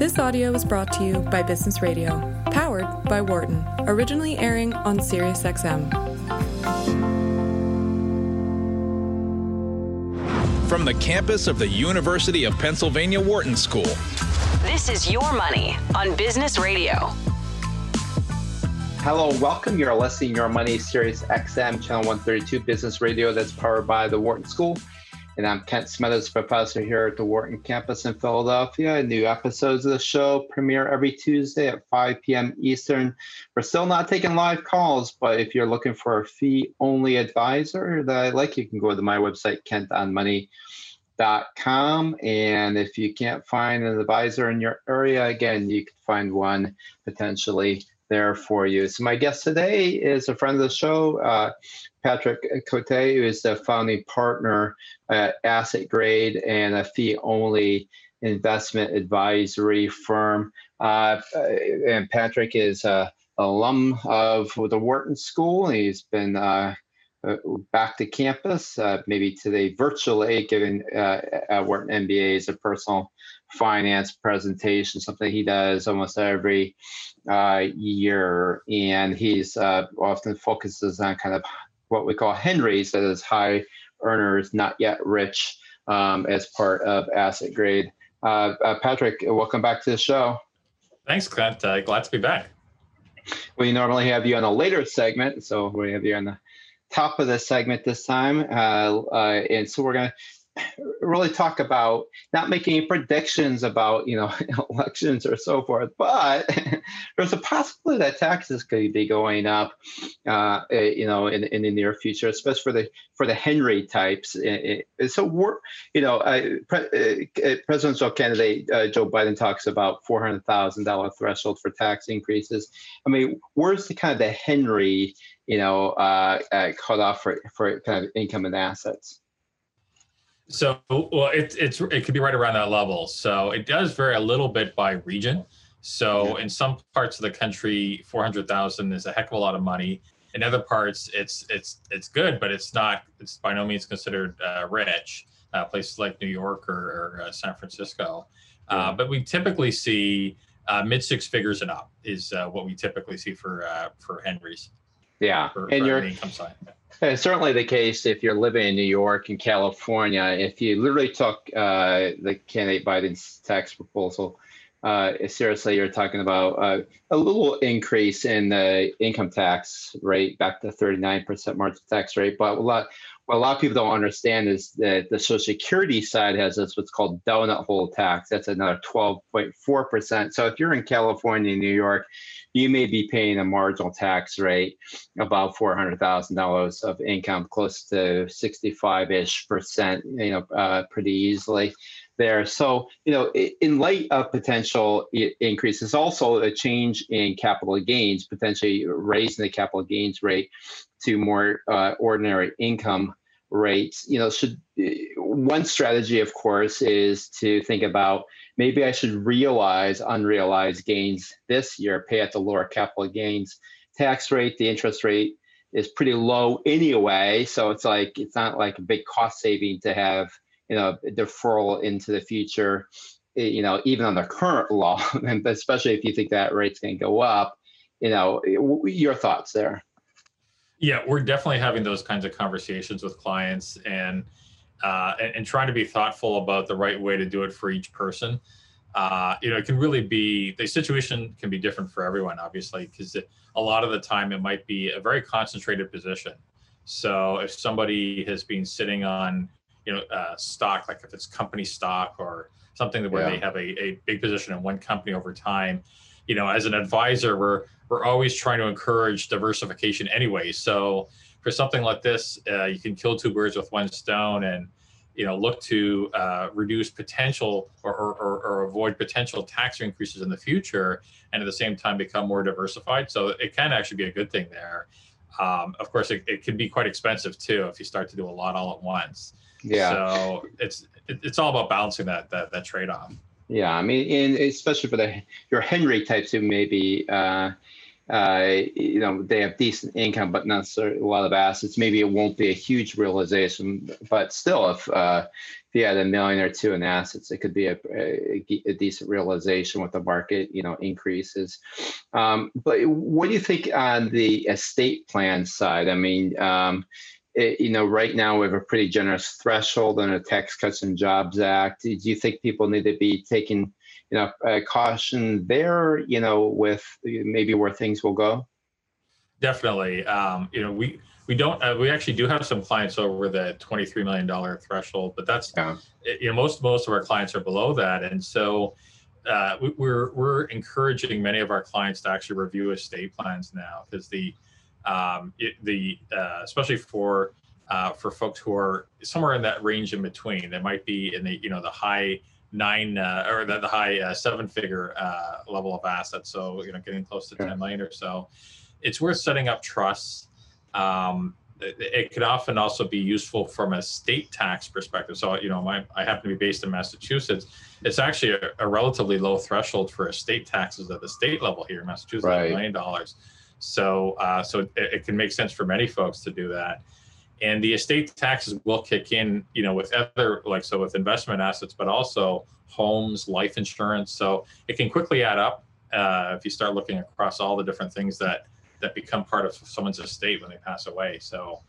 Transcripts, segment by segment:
This audio was brought to you by Business Radio, powered by Wharton, originally airing on SiriusXM. From the campus of the University of Pennsylvania Wharton School. This is Your Money on Business Radio. Hello, welcome. You're listening Your Money Sirius XM, Channel 132 Business Radio that's powered by the Wharton School. And I'm Kent Smetters, professor here at the Wharton campus in Philadelphia. New episodes of the show premiere every Tuesday at 5 p.m. Eastern. We're still not taking live calls, but if you're looking for a fee only advisor that I like, you can go to my website, kentonmoney.com. And if you can't find an advisor in your area, again, you can find one potentially there for you. So my guest today is a friend of the show, uh, Patrick Côté, who is the founding partner at AssetGrade and a fee-only investment advisory firm. Uh, and Patrick is a alum of the Wharton School. He's been uh, uh, back to campus, uh, maybe today virtually, giving uh, at Wharton MBA is a personal finance presentation, something he does almost every uh, year. And he's uh, often focuses on kind of what we call Henrys, that is high earners, not yet rich, um, as part of AssetGrade. Uh, uh Patrick, welcome back to the show. Thanks, Clint. Uh, glad to be back. We normally have you on a later segment, so we have you on the top of the segment this time. Uh, uh, and so we're going to really talk about not making predictions about you know elections or so forth, but there's a possibility that taxes could be going up, uh, eh, you know, in, in the near future, especially for the for the Henry types. Eh, eh, so we're, you know, pre- presidential candidate uh, Joe Biden talks about four hundred thousand dollar threshold for tax increases. I mean, where's the kind of the Henry, you know, uh, uh, cutoff for for kind of income and assets? So, well, it, it's it could be right around that level. So it does vary a little bit by region. So in some parts of the country, four hundred thousand is a heck of a lot of money. In other parts, it's it's it's good, but it's not. It's by no means considered uh, rich. Uh, places like New York or, or uh, San Francisco, uh, but we typically see uh, mid six figures and up is uh, what we typically see for for Henrys. Yeah, for, and for your income side. It's certainly the case if you're living in New York and California. If you literally took uh, the candidate Biden's tax proposal uh, seriously, you're talking about uh, a little increase in the income tax rate back to 39% marginal tax rate. But a lot, what a lot of people don't understand is that the Social Security side has this what's called donut hole tax. That's another 12.4%. So if you're in California, New York, you may be paying a marginal tax rate about $400,000 of income, close to 65-ish percent, you know, uh, pretty easily there. So, you know, in light of potential increases, also a change in capital gains, potentially raising the capital gains rate to more uh, ordinary income rates. You know, should one strategy, of course, is to think about maybe I should realize unrealized gains this year, pay at the lower capital gains tax rate. The interest rate is pretty low anyway, so it's like it's not like a big cost saving to have you know deferral into the future. Eh, you know, even under current law, and especially if you think that rate's going to go up. You know, your thoughts there. Yeah, we're definitely having those kinds of conversations with clients and, uh, and, and trying to be thoughtful about the right way to do it for each person. Uh, you know, it can really be the situation can be different for everyone, obviously, because a lot of the time it might be a very concentrated position. So if somebody has been sitting on, you know, uh, stock, like if it's company stock or something where yeah. they have a, a big position in one company over time, you know, as an advisor, we're we're always trying to encourage diversification anyway. So for something like this, uh, you can kill two birds with one stone and you know look to uh, reduce potential or, or, or, avoid potential tax increases in the future and at the same time become more diversified. So it can actually be a good thing there. Um, of course it, it can be quite expensive too if you start to do a lot all at once. Yeah. So it's it, it's all about balancing that that, that trade-off yeah i mean especially for the your henry types who maybe uh, uh, you know, they have decent income, but not a lot of assets. Maybe it won't be a huge realization, but still, if uh, if you had a million or two in assets, it could be a, a, a decent realization with the market, you know, increases. Um, but what do you think on the estate plan side? I mean, um, it, you know, right now we have a pretty generous threshold under the Tax Cuts and Jobs Act. Do you think people need to be taking you know, uh, caution there, you know, with maybe where things will go? Definitely. Um, you know, we we don't uh, we actually do have some clients over the 23 million dollar threshold, but that's yeah. you know most most of our clients are below that, and so. Uh, we, we're we're encouraging many of our clients to actually review estate plans now because the um, it, the uh, especially for uh, for folks who are somewhere in that range in between. They might be in the you know the high nine uh, or the, the high uh, seven figure uh, level of assets. So, you know, getting close to 10 million or so. It's worth setting up trusts. Um, it, it, could often also be useful from a state tax perspective. So, you know, my, I happen to be based in Massachusetts. It's actually a, a relatively low threshold for estate taxes at the state level here in Massachusetts, right. million dollars. So, uh, so it, it can make sense for many folks to do that. And the estate taxes will kick in you know with other like so with investment assets but also homes life insurance. So it can quickly add up uh, if you start looking across all the different things that that become part of someone's estate when they pass away. So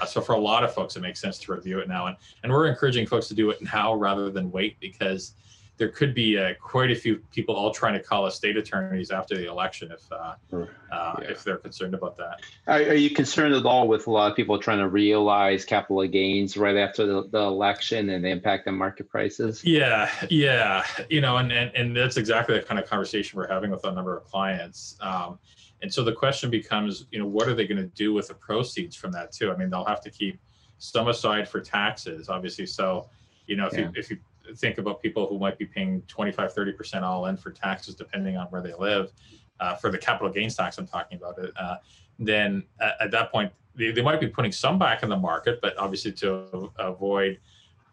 uh, so for a lot of folks it makes sense to review it now. And and we're encouraging folks to do it now rather than wait because there could be uh, quite a few people all trying to call us state attorneys after the election if uh, uh, yeah. if they're concerned about that. Are, are, you concerned at all with a lot of people trying to realize capital gains right after the, the election and the impact on market prices? Yeah, yeah, you know, and, and and that's exactly the kind of conversation we're having with a number of clients. Um, and so the question becomes, you know, what are they going to do with the proceeds from that too? I mean, they'll have to keep some aside for taxes, obviously. So, you know, if yeah. you if you think about people who might be paying 25, 30% all in for taxes, depending on where they live, uh, for the capital gains tax I'm talking about it, uh, then at, at, that point, they, they might be putting some back in the market, but obviously to avoid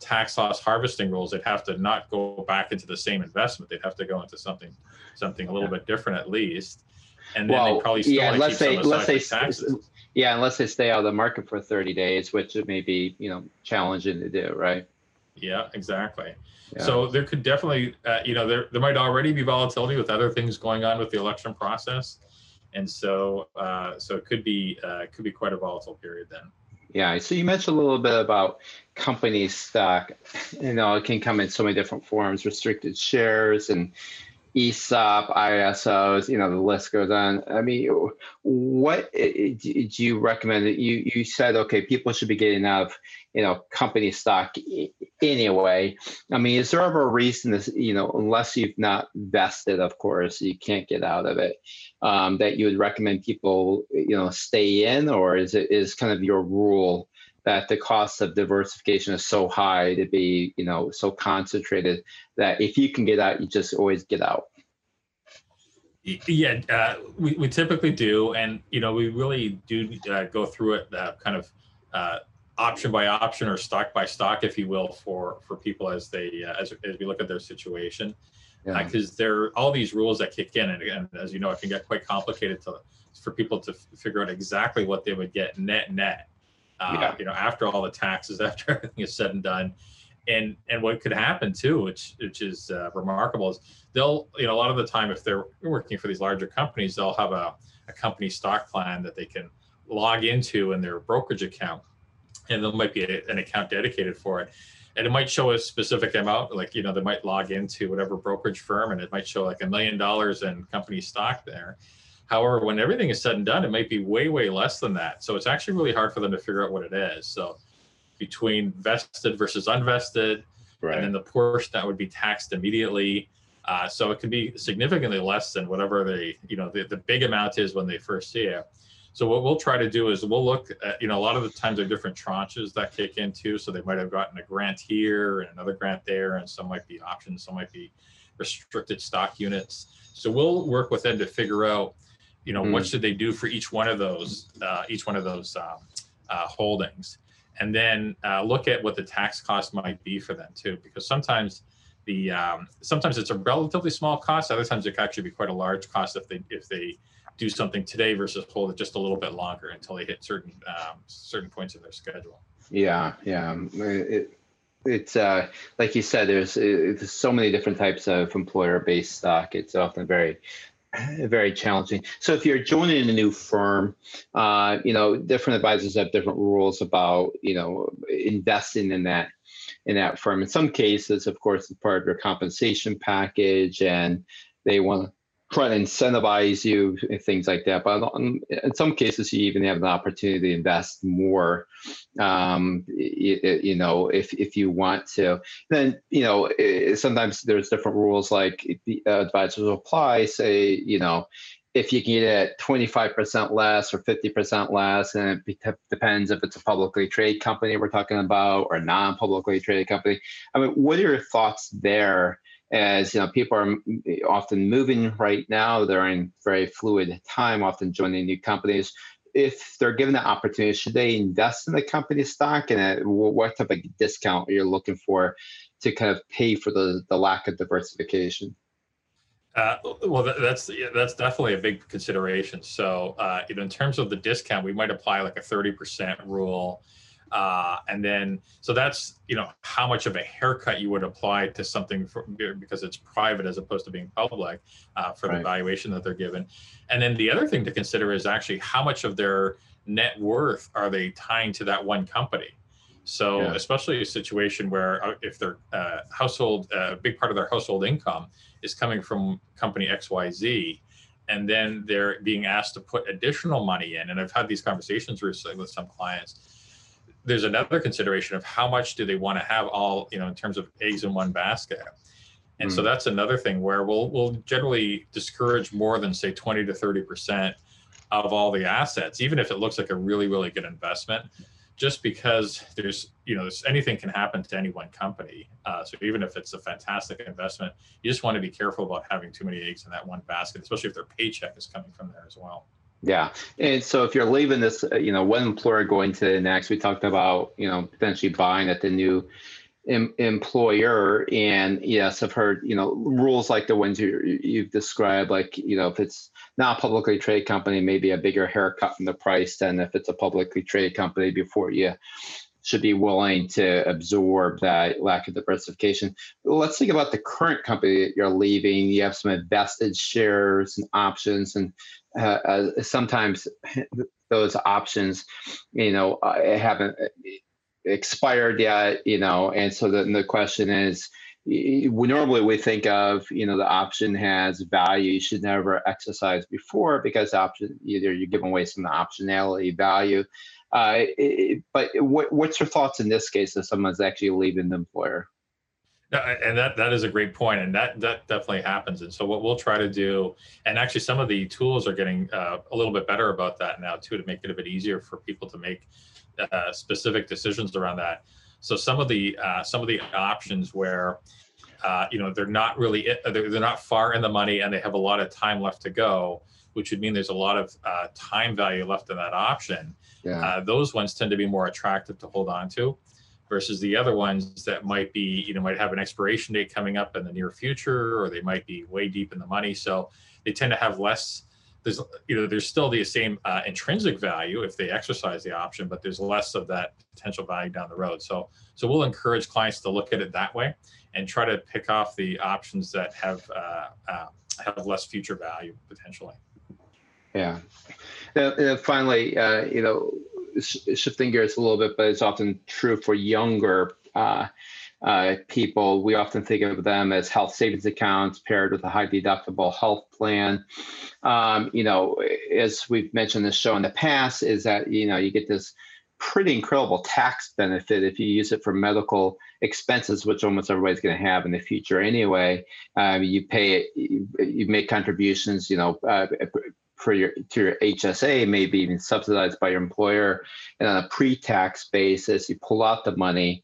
tax loss harvesting rules, they'd have to not go back into the same investment. They'd have to go into something something a little bit different at least. And then well, they probably still yeah, unless they, unless they, taxes. Yeah, unless they stay out of the market for 30 days, which may be, you know, challenging to do, right? Yeah, exactly. Yeah. So there could definitely, uh, you know, there there might already be volatility with other things going on with the election process, and so uh, so it could be uh, could be quite a volatile period then. Yeah. So you mentioned a little bit about company stock. You know, it can come in so many different forms: restricted shares and ESOP, ISOs, you know, the list goes on. I mean, what do you recommend you, you said, okay, people should be getting out of, you know, company stock anyway. I mean, is there ever a reason this, you know, unless you've not vested, of course, you can't get out of it, um, that you would recommend people, you know, stay in or is it is kind of your rule that the cost of diversification is so high to be, you know, so concentrated that if you can get out, you just always get out. Yeah, uh, we, we typically do. And, you know, we really do uh, go through it uh, kind of uh, option by option or stock by stock, if you will, for, for people as they, uh, as, as we look at their situation. Because yeah. there are all these rules that kick in. And, and as you know, it can get quite complicated to, for people to figure out exactly what they would get net net uh, yeah. you know, after all the taxes, after everything is said and done. And and what could happen too, which which is uh, remarkable, is they'll you know a lot of the time if they're working for these larger companies, they'll have a, a company stock plan that they can log into in their brokerage account, and there might be a, an account dedicated for it and it might show a specific amount like you know they might log into whatever brokerage firm and it might show like a million dollars in company stock there However, when everything is said and done, it might be way, way less than that. So it's actually really hard for them to figure out what it is. So between vested versus unvested, right. and then the portion that would be taxed immediately. Uh, so it can be significantly less than whatever they, you know, the, the big amount is when they first see it. So what we'll try to do is we'll look at, you know, a lot of the times there are different tranches that kick into. So they might have gotten a grant here and another grant there, and some might be options, some might be restricted stock units. So we'll work with them to figure out you know, mm. what should they do for each one of those, uh, each one of those um, uh, holdings, and then uh, look at what the tax cost might be for them too, because sometimes the um, sometimes it's a relatively small cost. Other times it could actually be quite a large cost if they if they do something today versus hold it just a little bit longer until they hit certain um, certain points in their schedule. Yeah, yeah. It, it's uh, like you said, there's, there's so many different types of employer-based stock. It's often very very challenging. So if you're joining a new firm, uh, you know, different advisors have different rules about, you know, investing in that in that firm. In some cases, of course, it's part of your compensation package, and they want try to incentivize you, and things like that. But in some cases, you even have an opportunity to invest more. Um, you, you, know, if if you want to, then you know sometimes there's different rules. Like the advisors apply, say you know. If you get it 25% less or 50% less, and it depends if it's a publicly traded company we're talking about or non-publicly traded company. I mean, what are your thoughts there? As you know people are often moving right now. They're in very fluid time often joining new companies. If they're given the opportunity should they invest in the company stock? And what type of discount are you looking for to kind of pay for the, the lack of diversification? Uh, well, that's that's definitely a big consideration. So, uh, in terms of the discount, we might apply like a thirty percent rule uh, and then, so that's, you know, how much of a haircut you would apply to something for, because it's private as opposed to being public uh, for right. the valuation that they're given. And then the other thing to consider is actually how much of their net worth are they tying to that one company? So, yeah. especially a situation where uh, if their uh, household, a uh, big part of their household income is coming from company XYZ, and then they're being asked to put additional money in. And I've had these conversations recently with some clients there's another consideration of how much do they want to have all you know in terms of eggs in one basket and mm. so hmm. that's another thing where we'll we'll generally discourage more than say 20 to 30 percent of all the assets even if it looks like a really really good investment just because there's you know anything can happen to any one company uh, so even if it's a fantastic investment you just want to be careful about having too many eggs in that one basket especially if their paycheck is coming from there as well yeah. And so if you're leaving this, uh, you know, one employer going to the next, we talked about, you know, potentially buying at the new em- employer. And yes, I've heard, you know, rules like the ones you, you've described, like, you know, if it's not a publicly traded company, maybe a bigger haircut in the price than if it's a publicly traded company before you should be willing to absorb that lack of diversification. Let's think about the current company that you're leaving. You have some invested shares and options, and uh, uh, sometimes those options, you know, uh, haven't expired yet. You know, and so then the question is. We normally we think of you know the option has value you should never exercise before because option either you're giving away some optionality value uh, it, but what, what's your thoughts in this case if someone's actually leaving the employer? And that that is a great point, and that that definitely happens. And so what we'll try to do, and actually some of the tools are getting uh, a little bit better about that now too, to make it a bit easier for people to make uh, specific decisions around that. So some of the uh, some of the options where uh, you know they're not really they're, they're not far in the money and they have a lot of time left to go which would mean there's a lot of uh, time value left in that option. Yeah. Uh, those ones tend to be more attractive to hold on to versus the other ones that might be, you know, might have an expiration date coming up in the near future, or they might be way deep in the money. So they tend to have less. There's, you know, there's still the same uh, intrinsic value if they exercise the option, but there's less of that potential value down the road. So, so we'll encourage clients to look at it that way and try to pick off the options that have uh, uh, have less future value potentially. Yeah. And, finally, uh, you know, shifting gears a little bit, but it's often true for younger uh, uh, people. We often think of them as health savings accounts paired with a high deductible health plan. Um, you know, as we've mentioned this show in the past, is that you know you get this pretty incredible tax benefit if you use it for medical expenses, which almost everybody's going to have in the future anyway. Um, you pay it, you, you, make contributions, you know, uh, for your to your HSA, maybe even subsidized by your employer, and on a pre-tax basis, you pull out the money,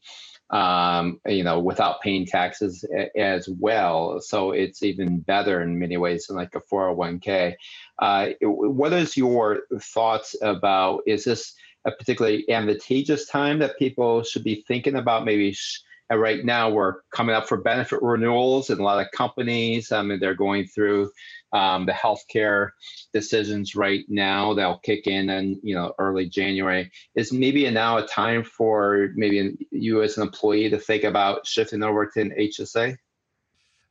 um, you know, without paying taxes as well. So it's even better in many ways than like a 401k. Uh, what is your thoughts about? Is this a particularly advantageous time that people should be thinking about maybe? Sh- And right now, we're coming up for benefit renewals, and a lot of companies, I mean, they're going through um, the healthcare decisions right now. They'll kick in in you know early January. Is maybe now a time for maybe you as an employee to think about shifting over to an HSA?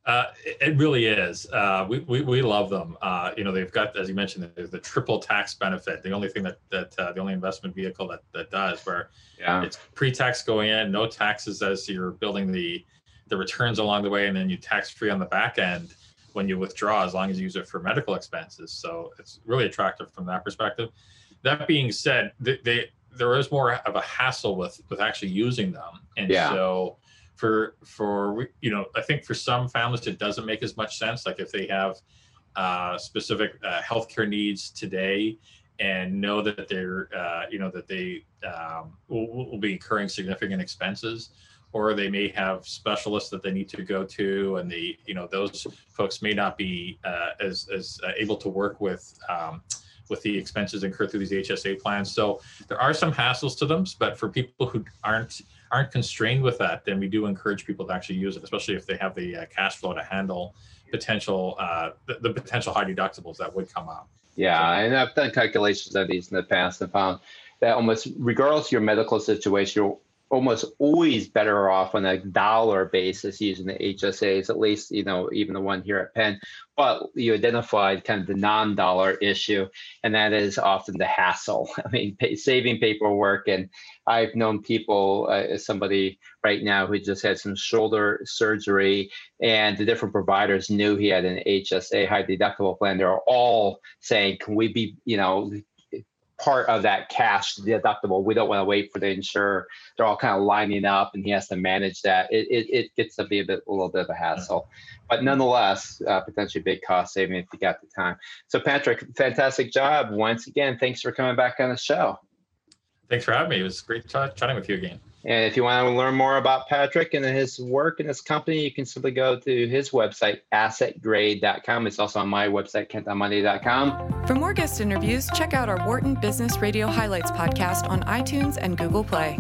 Uh, it really is. Uh, we, we, we love them. Uh, you know, they've got, as you mentioned, the, the triple tax benefit. The only thing that that uh, the only investment vehicle that that does, where yeah. it's pre-tax going in, no taxes as you're building the the returns along the way, and then you tax free on the back end when you withdraw, as long as you use it for medical expenses. So it's really attractive from that perspective. That being said, they, they there is more of a hassle with with actually using them, and yeah. so for for you know i think for some families it doesn't make as much sense like if they have uh, specific uh, healthcare needs today and know that they're uh, you know that they um, will, will, be incurring significant expenses or they may have specialists that they need to go to and the you know those folks may not be uh, as as uh, able to work with um, with the expenses incurred through these HSA plans. So there are some hassles to them, but for people who aren't aren't constrained with that, then we do encourage people to actually use it, especially if they have the uh, cash flow to handle potential uh, the, the, potential high deductibles that would come up. Yeah, so, and I've done calculations of these in the past and found that almost regardless of your medical situation, almost always better off on a dollar basis using the HSAs, at least, you know, even the one here at Penn. But you identified kind of the non dollar issue, and that is often the hassle. I mean, pay, saving paperwork. And I've known people, uh, somebody right now who just had some shoulder surgery, and the different providers knew he had an HSA high deductible plan. They're all saying, can we be, you know, part of that cash deductible. We don't want to wait for the insurer. They're all kind of lining up, and he has to manage that. It it, it gets to be a bit a little bit of a hassle, but nonetheless, uh, potentially big cost saving if you got the time. So Patrick, fantastic job once again. Thanks for coming back on the show. Thanks for having me. It was great ch- chatting with you again. And if you want to learn more about Patrick and his work and his company, you can simply go to his website, assetgrade.com. It's also on my website, kentonmoney.com. For more guest interviews, check out our Wharton Business Radio Highlights podcast on iTunes and Google Play.